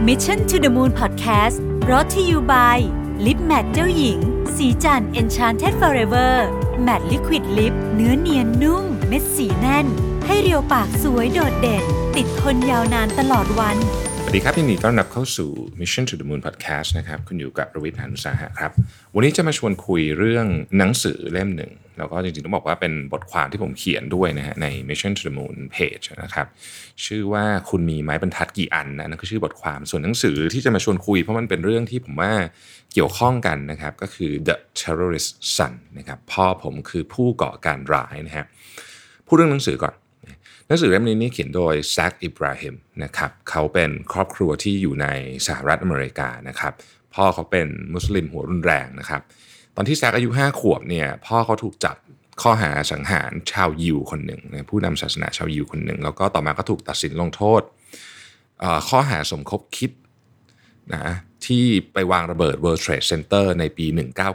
Mission to the Moon Podcast รอ t ธออยู่ by ลิปแมทเจ้าหญิง สีจัน Enchanted Forever Matte Liquid Lip เนื้อเนียนนุ่ม เม็ดสีแน่น ให้เรียวปากสวยโดดเด่น ติดทนยาวนานตลอดวัน ดีครับยินดีต้อนรับเข้าสู่ Mission to the Moon Podcast นะครับคุณอยู่กับประวิทย์หานุสาหะครับ วันนี้จะมาชวนคุยเรื่องหนังสือเล่มหนึ่ง แล้วก็จริงๆ ต้องบอกว่าเป็นบทความที่ผมเขียนด้วยนะฮะใน Mission to the Moon Page นะครับชื่อว่าคุณมีไม้บรรทัดกี่อันนะนั่นคือชื่อบทความส่วนหนังสือที่จะมาชวนคุย เพราะมันเป็นเรื่องที่ผมว่าเกี่ยวข้องกันนะครับก็คือ The Terrorist Son นะครับพ่อผมคือผู้ก่อการร้ายนะฮะพูดเรื่องหนังสือก่อน หนังสือเล่มนี้นี่เขียนโดยแซคอิบราฮิมนะครับเขาเป็นครอบครัวที่อยู่ในสหรัฐอเมริกานะครับพ่อเขาเป็นมุสลิมหัวรุนแรงนะครับ ตอนที่แซคอายุ 5 ขวบเนี่ยพ่อเขาถูกจับข้อหาสังหารชาวยิวคนหนึ่งผู้นำศาสนาชาวยิวคนหนึ่ง แล้วก็ต่อมาก็ถูกตัดสินลงโทษ ข้อหาสมคบคิดนะที่ไปวางระเบิด World Trade Center ในปี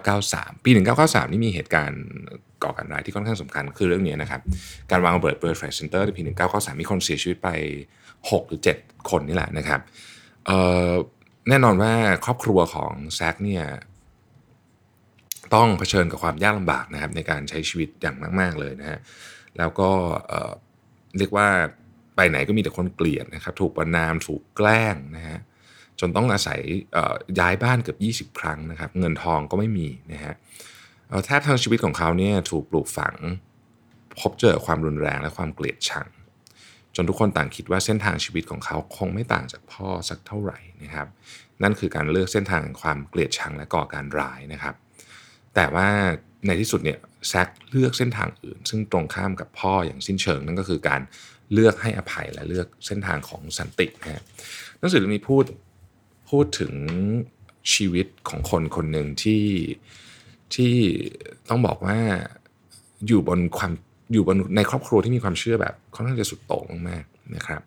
1993 ปี 1993 นี่มีเหตุการณ์ ก่อการร้ายที่ค่อนข้างสำคัญคือเรื่องนี้นะครับ การวางระเบิด World Trade Center ในปี1993มีคนเสียชีวิตไป6หรือ7คนนี่แหละนะครับแน่นอนว่าครอบครัวของแซคเนี่ยต้องเผชิญกับความยากลำบากนะครับในการใช้ชีวิตอย่างมาก ๆ เลยนะฮะแล้วก็เรียกว่าไปไหนก็มีแต่คนเกลียดนะครับถูกประนามถูกแกล้งนะฮะจนต้องอาศัยย้ายบ้านเกือบ 20 ครั้งนะครับ เงินทองก็ไม่มีนะฮะเแทบทั้งชีวิตของเขาเนี่ยถูกปลูกฝัง พบเจอความรุนแรงและความเกลียดชัง จนทุกคนต่างคิดว่าเส้นทางชีวิตของเขาคงไม่ต่างจากพ่อสักเท่าไหร่นะครับ นั่นคือการเลือกเส้นทางความเกลียดชังและก่อการร้ายนะครับ แต่ว่าในที่สุดเนี่ยแซคเลือกเส้นทางอื่น ซึ่งตรงข้ามกับพ่ออย่างสิ้นเชิง นั่นก็คือการเลือกให้อภัยและเลือกเส้นทางของสันตินะฮะหนังสือเล่มนี้พูดพูดถึงชีวิตของคนคนหนึ่งที่ ที่ต้องบอกว่าอยู่บนความอยู่บนในครอบครัวที่มีความเชื่อแบบค่อนข้างจะสุดโต่งมากๆนะครับ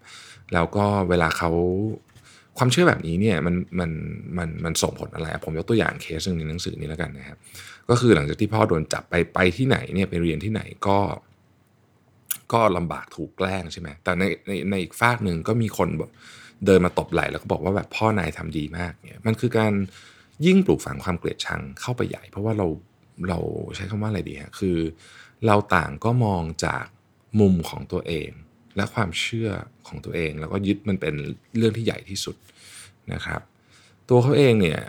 แล้วก็เวลาเขาความเชื่อแบบนี้เนี่ยมันมันมันมันส่งผลอะไร ผมยกตัวอย่างเคสหนึ่งในหนังสือนี้แล้วกันนะครับ ก็คือหลังจากที่พ่อโดนจับไปไปที่ไหนเนี่ยไปเรียนที่ไหนก็ ก็ลำบากถูกแกล้งใช่ไหมแต่ในในในอีกฝากหนึ่งก็มีคนเดินมาตบไหล่แล้วก็บอกว่าแบบพ่อนายทำดีมากเนี่ยมันคือการ ยิ่งปลูกฝังความเกลียดชังเข้าไปใหญ่ เพราะว่าเราเราใช้คำว่าอะไรดีฮะคือ เราต่างก็มองจากมุมของตัวเอง และความเชื่อของตัวเอง แล้วก็ยึดมันเป็นเรื่องที่ใหญ่ที่สุดนะครับ ตัวเขาเองเนี่ย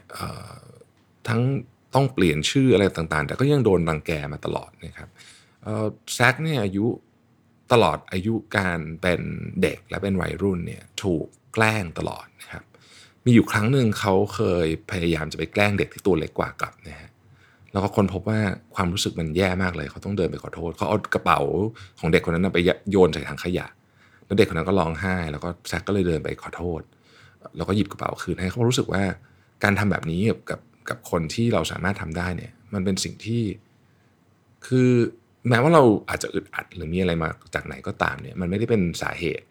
ทั้งต้องเปลี่ยนชื่ออะไรต่างๆ แต่ก็ยังโดนรังแกมาตลอดนะครับแซคเนี่ยอายุตลอดอายุการเป็นเด็กและเป็นวัยรุ่นเนี่ยถูกแกล้งตลอดนะครับ มีอยู่ครั้งหนึ่งเขาเคยพยายามจะไปแกล้งเด็กที่ตัวเล็กกว่ากลับนะฮะแล้วก็คนพบว่าความรู้สึกมันแย่มากเลย เขาต้องเดินไปขอโทษ เขาเอากระเป๋าของเด็กคนนั้นไปโยนใส่ถังขยะ แล้วเด็กคนนั้นก็ร้องไห้ แล้วก็แซคก็เลยเดินไปขอโทษ แล้วก็หยิบกระเป๋าคืนให้เขารู้สึกว่าการทำแบบนี้กับกับกับคนที่เราสามารถทำได้เนี่ย มันเป็นสิ่งที่คือแม้ว่าเราอาจจะอึดอัดหรือมีอะไรมาจากไหนก็ตามเนี่ย มันไม่ได้เป็นสาเหตุ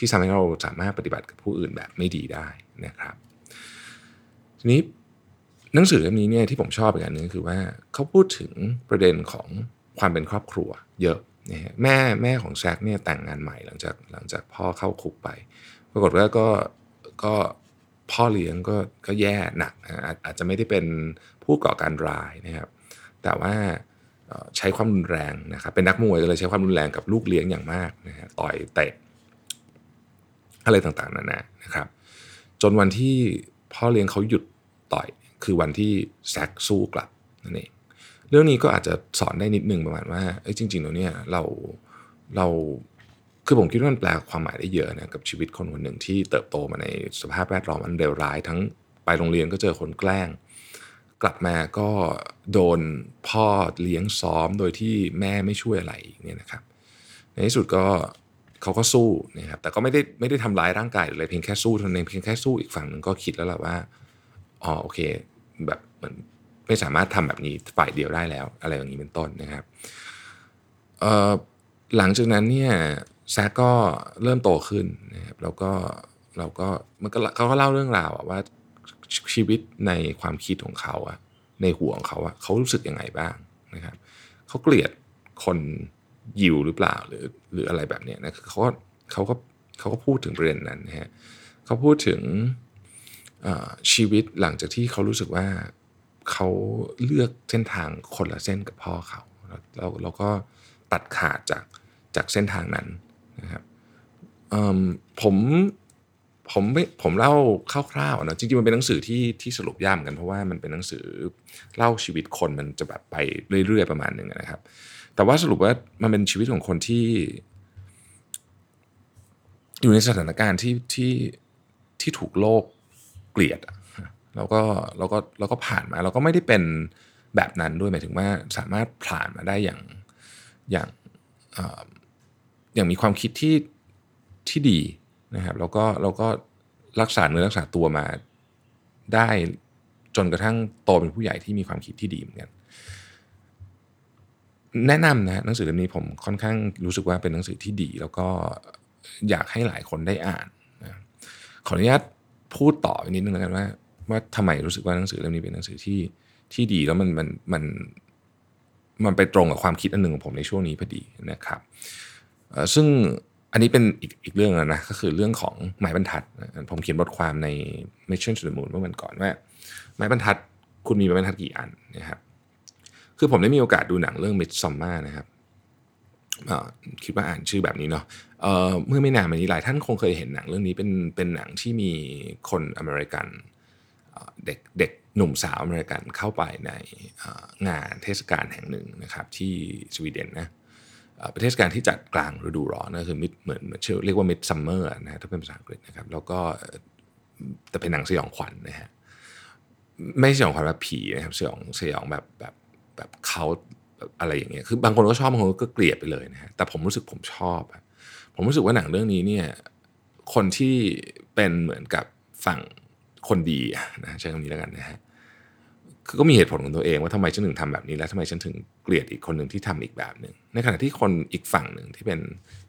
ที่ทำให้เราสามารถปฏิบัติกับผู้อื่นแบบไม่ดีได้นะครับ ทีนี้หนังสือเล่มนี้เนี่ยที่ผมชอบอีกอันหนึงคือว่าเขาพูดถึงประเด็นของความเป็นครอบครัว เยอะนะฮะแม่แม่ของแซคเนี่ยแต่งงานใหม่หลังจากหลังจากพ่อเข้าคุกไป ปรากฏว่าก็ก็พ่อเลี้ยงก็ก็แย่หนักนะอาจอาจจะไม่ได้เป็นผู้ก่อการร้ายนะครับ แต่ว่าใช้ความรุนแรงนะครับเป็นนักมวยก็เลยใช้ความรุนแรงกับลูกเลี้ยงอย่างมากนะฮะต่อยเตะ อะไรต่างๆนานานะครับ จนวันที่พ่อเลี้ยงเขาหยุดต่อย คือวันที่แซกสู้กลับนั่นเองเรื่องนี้ก็อาจจะสอนได้นิดนึงประมาณว่าเอ้ยจริงๆแล้วเนี่ยเราเราคือผมคิดว่ามันแปลความหมายได้เยอะนะกับชีวิตคนคนหนึ่งที่เติบโตมาในสภาพแวดล้อมอันเลวร้าย ทั้งไปโรงเรียนก็เจอคนแกล้ง กลับมาก็โดนพ่อเลี้ยงซ้อมโดยที่แม่ไม่ช่วยอะไรเนี่ยนะครับ ในที่สุดก็ เขาก็สู้นะครับแต่ก็ไม่ได้ไม่ได้ทำร้ายร่างกายหรืออะไรเพียงแค่สู้เท่านั้นเพียงแค่สู้อีกฝั่งหนึ่งก็คิดแล้วแหละว่าอ๋อโอเคแบบเหมือนไม่สามารถทำแบบนี้ฝ่ายเดียวได้แล้ว อะไรอย่างนี้เป็นต้นนะครับหลังจากนั้นเนี่ยแซกก็เริ่มโตขึ้นนะครับแล้วก็เราก็มันก็เขาก็เล่าเรื่องราวว่าชีวิตในความคิดของเขาอะในหัวของเขาอะเขารู้สึกยังไงบ้างนะครับเขาเกลียดคน ยิวหรือเปล่าหรือหรืออะไรแบบนี้นะคือเขาก็เขาก็เขาก็พูดถึงประเด็นนั้นนะฮะเขาพูดถึงชีวิตหลังจากที่เขารู้สึกว่าเขาเลือกเส้นทางคนละเส้นกับพ่อเขาแล้วเราก็ตัดขาดจากจากเส้นทางนั้นนะครับผมผมไม่ผมเล่าคร่าวๆนะจริงๆมันเป็นหนังสือที่ที่สรุปยากเหมือนกันเพราะว่ามันเป็นหนังสือเล่าชีวิตคนมันจะแบบไปเรื่อยๆประมาณหนึ่งนะครับ แต่ว่าสรุปว่ามันเป็นชีวิตของคนที่ อยู่ในสถานการณ์ที่ที่ที่ถูกโลกเกลียดแล้วก็แล้วก็แล้วก็ผ่านมาเราก็ไม่ได้เป็นแบบนั้นด้วยหมายถึงว่าสามารถผ่านมาได้อย่างอย่างเอ่ออย่างมีความคิดที่ที่ดีนะครับแล้วก็แล้วก็รักษาเนื้อรักษาตัวมาได้จนกระทั่งโตเป็นผู้ใหญ่ที่มีความคิดที่ดีเหมือนกัน แนะนำนะหนังสือเล่มนี้ผมค่อนข้างรู้สึกว่าเป็นหนังสือที่ดี แล้วก็อยากให้หลายคนได้อ่านนะขออนุญาตพูดต่ออีกนิดนึงแล้วกันว่าว่าทำไมรู้สึกว่าหนังสือเล่มนี้เป็นหนังสือที่ที่ดีแล้วมันมันมันมันไปตรงกับความคิดอันหนึ่งของผมในช่วงนี้พอดีนะครับซึ่งอันนี้เป็นอีกอีกเรื่องแล้วนะก็คือเรื่องของไม้บรรทัด ผมเขียนบทความใน Mission to the Moon เมื่อวันก่อนว่า ไม้บรรทัดคุณมีไม้บรรทัดกี่อันนะครับ คือผมได้มีโอกาสดูหนังเรื่อง Midsommar นะครับคิดว่าอ่านชื่อแบบนี้เนาะเเมื่อไม่นานมานี้หลายท่านคงเคยเห็นหนังเรื่องนี้เป็นเป็นหนังที่มีคนอเมริกันเด็กเด็กหนุ่มสาวอเมริกันเข้าไปในงานเทศกาลแห่งหนึ่งนะครับที่สวีเดนนะเป็นเทศกาลที่จัดกลางฤดูร้อนนะคือ mid เหมือนเหมือนชื่อเรียกว่า mid summer นะฮะถ้าเป็นภาษาอังกฤษนะครับแล้วก็แต่เป็นหนังสยองขวัญนะฮะไม่สยองขวัญแบบผีนะครับสยองสยองแบบแบบ แบบเขาอะไรอย่างเงี้ยคือบางคนก็ชอบบางคนก็เกลียดไปเลยนะฮะแต่ผมรู้สึกผมชอบผมรู้สึกว่าหนังเรื่องนี้เนี่ยคนที่เป็นเหมือนกับฝั่งคนดีนะใช้คำนี้แล้วกันนะฮะคือก็มีเหตุผลของตัวเองว่าทำไมฉันถึงทำแบบนี้ และทำไมฉันถึงเกลียดอีกคนหนึ่งที่ทำอีกแบบหนึ่งในขณะที่คนอีกฝั่งหนึ่งที่เป็น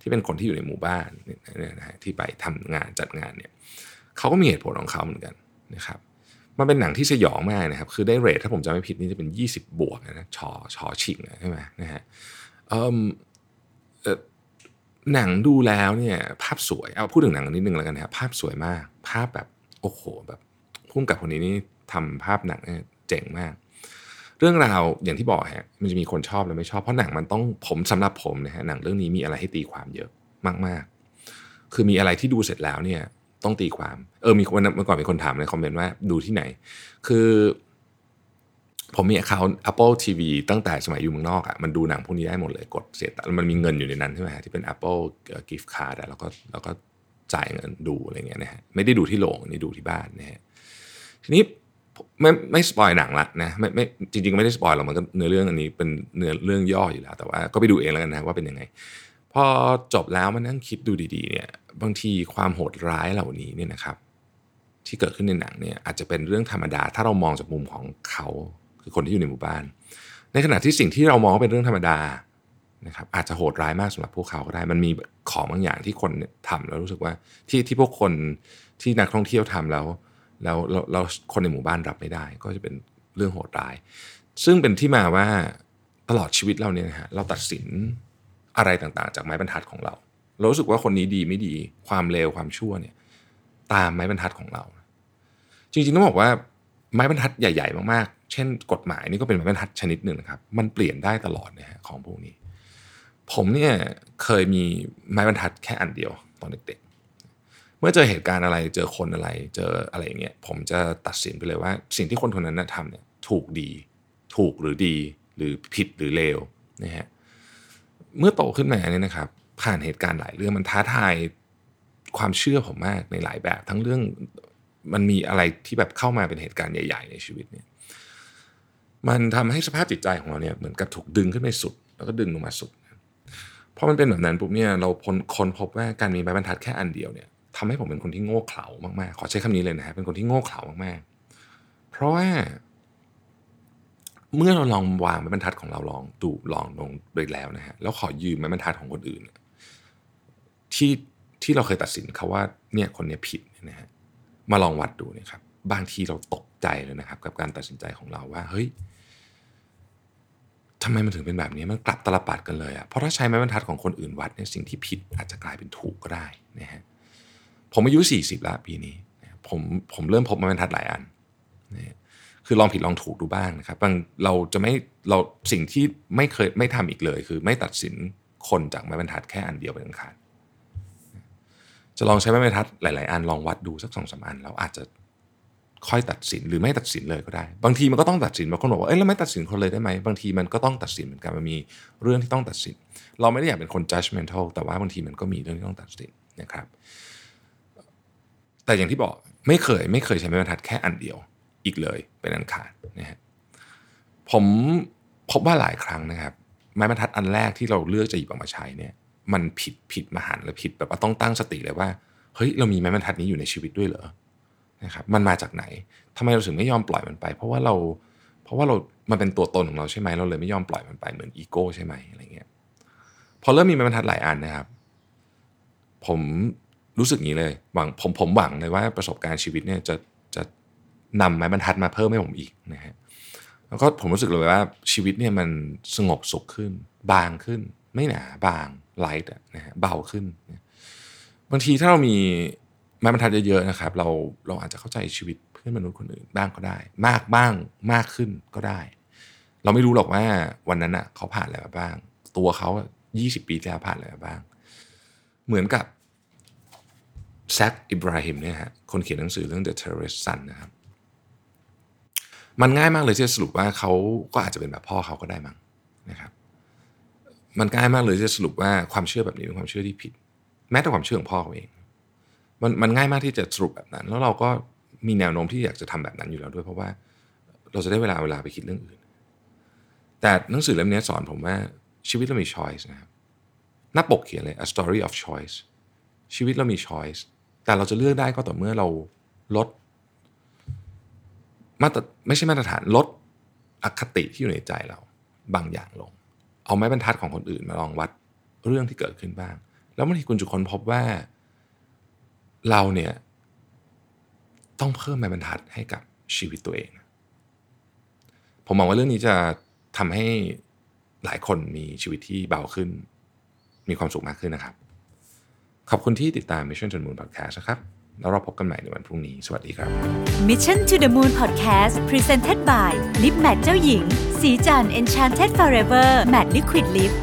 ที่เป็นคนที่อยู่ในหมู่บ้านเนี่ยนะฮะที่ไปทำงานจัดงานเนี่ยเขาก็มีเหตุผลของเขาเหมือนกันนะครับ มันเป็นหนังที่สยองมากนะครับ คือได้เรทถ้าผมจำไม่ผิดนี่จะเป็น 20 บวกนะชอชอชิงใช่ไหมนะฮะเออหนังดูแล้วเนี่ยภาพสวย เอาพูดถึงหนังนิดนึงแล้วกันนะครับภาพสวยมาก ภาพแบบโอ้โหแบบพุ่มกับคนนี้นี่ทำภาพหนังเนี่ยเจ๋งมาก เรื่องราวอย่างที่บอกฮะมันจะมีคนชอบและไม่ชอบเพราะหนังมันต้องผมสำหรับผมนะฮะหนังเรื่องนี้มีอะไรให้ตีความเยอะมาก ๆ คือมีอะไรที่ดูเสร็จแล้วเนี่ย ต้องตีความ เออมีคนเมื่อก่อนมีคนถามในคอมเมนต์ว่าดูที่ไหน คือ ผมมี account Apple TV ตั้งแต่สมัยอยู่เมืองนอกอะ่ะมันดูหนังพวกนี้ได้หมดเลยกดเสียตังมันมีเงินอยู่ในนั้นใช่ไหมฮะที่เป็น Apple gift card แล้วก็แล้วก็จ่ายเงินดูอะไรเงี้ยนะฮะไม่ได้ดูที่โรงนี่ดูที่บ้านนะฮะทีนี้ไม่ไม่สปอยหนังละนะไม่ไม่จริงๆ ไม่ได้สปอยหรอกมันก็เนื้อเรื่องอันนี้เป็นเนื้อเรื่องย่ออยู่แล้ว แต่ว่าก็ไปดูเองแล้วกันนะว่าเป็นยังไง พอจบแล้วมานั่งคิดดูดีๆเนี่ยบางทีความโหดร้ายเหล่านี้เนี่ยนะครับ ที่เกิดขึ้นในหนังเนี่ยอาจจะเป็นเรื่องธรรมดาถ้าเรามองจากมุมของเขาคือคนที่อยู่ในหมู่บ้าน ในขณะที่สิ่งที่เรามองว่าเป็นเรื่องธรรมดานะครับอาจจะโหดร้ายมากสำหรับพวกเขาก็ได้ มันมีของบางอย่างที่คนทำแล้วรู้สึกว่าที่ที่พวกคนที่นักท่องเที่ยวทำแล้วแล้วแล้วแล้วคนในหมู่บ้านรับไม่ได้ ก็จะเป็นเรื่องโหดร้าย ซึ่งเป็นที่มาว่าตลอดชีวิตเราเนี่ยนะฮะเราตัดสิน อะไรต่างๆ จากไม้บรรทัดของเราเรารู้สึกว่าคนนี้ดีไม่ดีความเลวความชั่วเนี่ยตามไม้บรรทัดของเรา จริงๆต้องบอกว่าไม้บรรทัดใหญ่ ๆ มากๆ เช่น กฎหมายนี่ก็เป็นไม้บรรทัดชนิดหนึ่งนะครับ มันเปลี่ยนได้ตลอดนะฮะของพวกนี้ ผมเนี่ยเคยมีไม้บรรทัดแค่อันเดียวตอนเด็กๆ เมื่อเจอเหตุการณ์อะไรเจอคนอะไร เจออะไรอย่างเงี้ยผมจะตัดสินไปเลยว่า สิ่งที่คนคนนั้นทำเนี่ยถูกดี ถูกหรือดีหรือผิดหรือเลวนะฮะเเมื่อโตขึ้นมาเนี่ยนะครับ ผ่านเหตุการณ์หลายเรื่องมันท้าทายความเชื่อผมมากในหลายแบบ ทั้งเรื่องมันมีอะไรที่แบบเข้ามาเป็นเหตุการณ์ใหญ่ ๆ ในชีวิตเนี่ย มันทำให้สภาพจิตใจของเราเนี่ยเหมือนกับถูกดึงขึ้นไปสุด แล้วก็ดึงลงมาสุดพอมันเป็นแบบนั้นปุ๊บเนี่ยเราคนพบว่าการมีใบบรรทัดแค่อันเดียวเนี่ยทำให้ผมเป็นคนที่โง่เขลามากๆ ขอใช้คำนี้เลยนะฮะเป็นคนที่โง่เขลามากๆ เพราะว่า เมื่อเราลองวางไม้บรรทัดของเราลองดูลองลงไปแล้วนะฮะแล้วขอยืมไม้บรรทัดของคนอื่น ที่ที่เราเคยตัดสินเขาว่าเนี่ยคนนี้ผิดนะฮะมาลองวัดดูเนี่ยครับ บางทีเราตกใจเลยนะครับ กับการตัดสินใจของเราว่าเฮ้ยทำไมมันถึงเป็นแบบนี้มันกลับตลบปัดกันเลยอะเพราะถ้าใช้ไม้บรรทัดของคนอื่นวัดเนี่ยสิ่งที่ผิดอาจจะกลายเป็นถูกก็ได้นะฮะผมอายุ40แล้วปีนี้ ผมผมเริ่มพบไม้บรรทัดหลายอันนี่ คือลองผิดลองถูกดูบ้างนะครับบางเราจะไม่เราสิ่งที่ไม่เคยไม่ทำอีกเลย คือไม่ตัดสินคนจากไม้บรรทัดแค่อันเดียวเป็นอันขาดจะลองใช้ไม้บรรทัดหลาย ๆ อันลองวัดดูสักสองสามอันแล้วอาจจะค่อยตัดสินหรือไม่ตัดสินเลยก็ได้ บางทีมันก็ต้องตัดสินบางคนบอกว่าเอ้ยเราไม่ตัดสินคนเลยได้ไหมบางทีมันก็ต้องตัดสินเหมือนกันมันมีเรื่องที่ต้องตัดสิน เราไม่ได้อยากเป็นคน judgmental แต่ว่าบางทีมันก็มีเรื่องที่ต้องตัดสินนะครับ แต่อย่างที่บอกไม่เคยไม่เคยใช้ไม้บรรทัดแค่อันเดียว อีกเลยเป็นอันขาดนะฮะผมพบว่าหลายครั้งนะครับ ไม้บรรทัดอันแรกที่เราเลือกจะหยิบออกมาใช้เนี่ย มันผิดผิดมหันต์และผิดแบบว่าต้องตั้งสติเลยว่าเฮ้ยเรามีไม้บรรทัดนี้อยู่ในชีวิตด้วยเหรอนะครับมันมาจากไหนทำไมเราถึงไม่ยอมปล่อยมันไป เพราะว่าเราเพราะว่าเรามันเป็นตัวตนของเราใช่ไหมเราเลยไม่ยอมปล่อยมันไปเหมือนอีโก้ใช่ไหมอะไรเงี้ยพอเริ่มมีไม้บรรทัดหลายอันนะครับ ผมรู้สึกอย่างนี้เลยหวังผมผมหวังเลยว่าประสบการณ์ชีวิตเนี่ยจะ นำไม้บรรทัดมาเพิ่มให้ผมอีกนะฮะแล้วก็ผมรู้สึกเลยว่าชีวิตเนี่ยมันสงบสุขขึ้น บางขึ้น ไม่หนาบางไลท์นะฮะเบาขึ้น บางทีถ้าเรามีไม้บรรทัดเยอะๆนะครับ เราเราอาจจะเข้าใจชีวิตเพื่อนมนุษย์คนอื่นบ้างก็ได้ มากบ้างมากขึ้นก็ได้ เราไม่รู้หรอกว่าวันนั้นอะเขาผ่านอะไรมาบ้าง ตัวเขา 20 ปีที่แล้วผ่านอะไรมาบ้าง เหมือนกับแซคอิบราฮิมเนี่ยฮะคนเขียนหนังสือเรื่อง The Terrorist Son นะครับ มันง่ายมากเลยที่จะสรุปว่าเขาก็อาจจะเป็นแบบพ่อเขาก็ได้มั้งนะครับมันง่ายมากเลยที่จะสรุปว่าความเชื่อแบบนี้เป็นความเชื่อที่ผิด แม้แต่ความเชื่อของพ่อเขาเอง มันมันง่ายมากที่จะสรุปแบบนั้น แล้วเราก็มีแนวโน้มที่อยากจะทำแบบนั้นอยู่แล้วด้วย เพราะว่าเราจะได้เวลาเวลาไปคิดเรื่องอื่น แต่หนังสือเล่มนี้สอนผมว่าชีวิตเรามี choice นะครับหน้าปกเขียนเลย a story of choice ชีวิตเรามี choice แต่เราจะเลือกได้ก็ต่อเมื่อเราลด มาตรไม่ใช่มาตรฐานลดอคติที่อยู่ในใจเรา บางอย่างลง เอาไม้บรรทัดของคนอื่นมาลองวัดเรื่องที่เกิดขึ้นบ้าง แล้วบางทีคุณจะค้นพบว่า เราเนี่ยต้องเพิ่มไม้บรรทัดให้กับชีวิตตัวเอง ผมมองว่าเรื่องนี้จะทำให้หลายคนมีชีวิตที่เบาขึ้น มีความสุขมากขึ้นนะครับ ขอบคุณที่ติดตาม Mission to the Moon Podcast นะครับ แล้วเราพบกันใหม่ในวันพรุ่งนี้ สวัสดีครับ Mission to the Moon Podcast Presented by Lip Matte เจ้าหญิง สีจัน Enchanted Forever Matte Liquid Lip